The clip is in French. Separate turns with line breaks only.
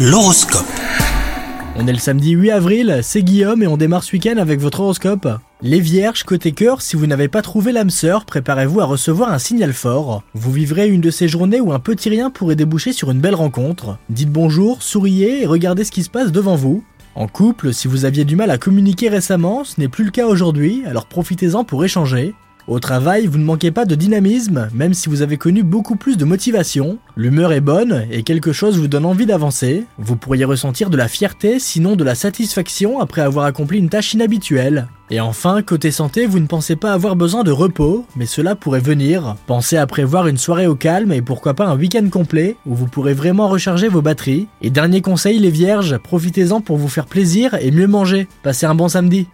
L'horoscope.
On est le samedi 8 avril, c'est Guillaume et on démarre ce week-end avec votre horoscope. Les vierges, côté cœur, si vous n'avez pas trouvé l'âme sœur, préparez-vous à recevoir un signal fort. Vous vivrez une de ces journées où un petit rien pourrait déboucher sur une belle rencontre. Dites bonjour, souriez et regardez ce qui se passe devant vous. En couple, si vous aviez du mal à communiquer récemment, ce n'est plus le cas aujourd'hui, alors profitez-en pour échanger. Au travail, vous ne manquez pas de dynamisme, même si vous avez connu beaucoup plus de motivation. L'humeur est bonne et quelque chose vous donne envie d'avancer. Vous pourriez ressentir de la fierté, sinon de la satisfaction après avoir accompli une tâche inhabituelle. Et enfin, côté santé, vous ne pensez pas avoir besoin de repos, mais cela pourrait venir. Pensez à prévoir une soirée au calme et pourquoi pas un week-end complet où vous pourrez vraiment recharger vos batteries. Et dernier conseil les vierges, profitez-en pour vous faire plaisir et mieux manger. Passez un bon samedi.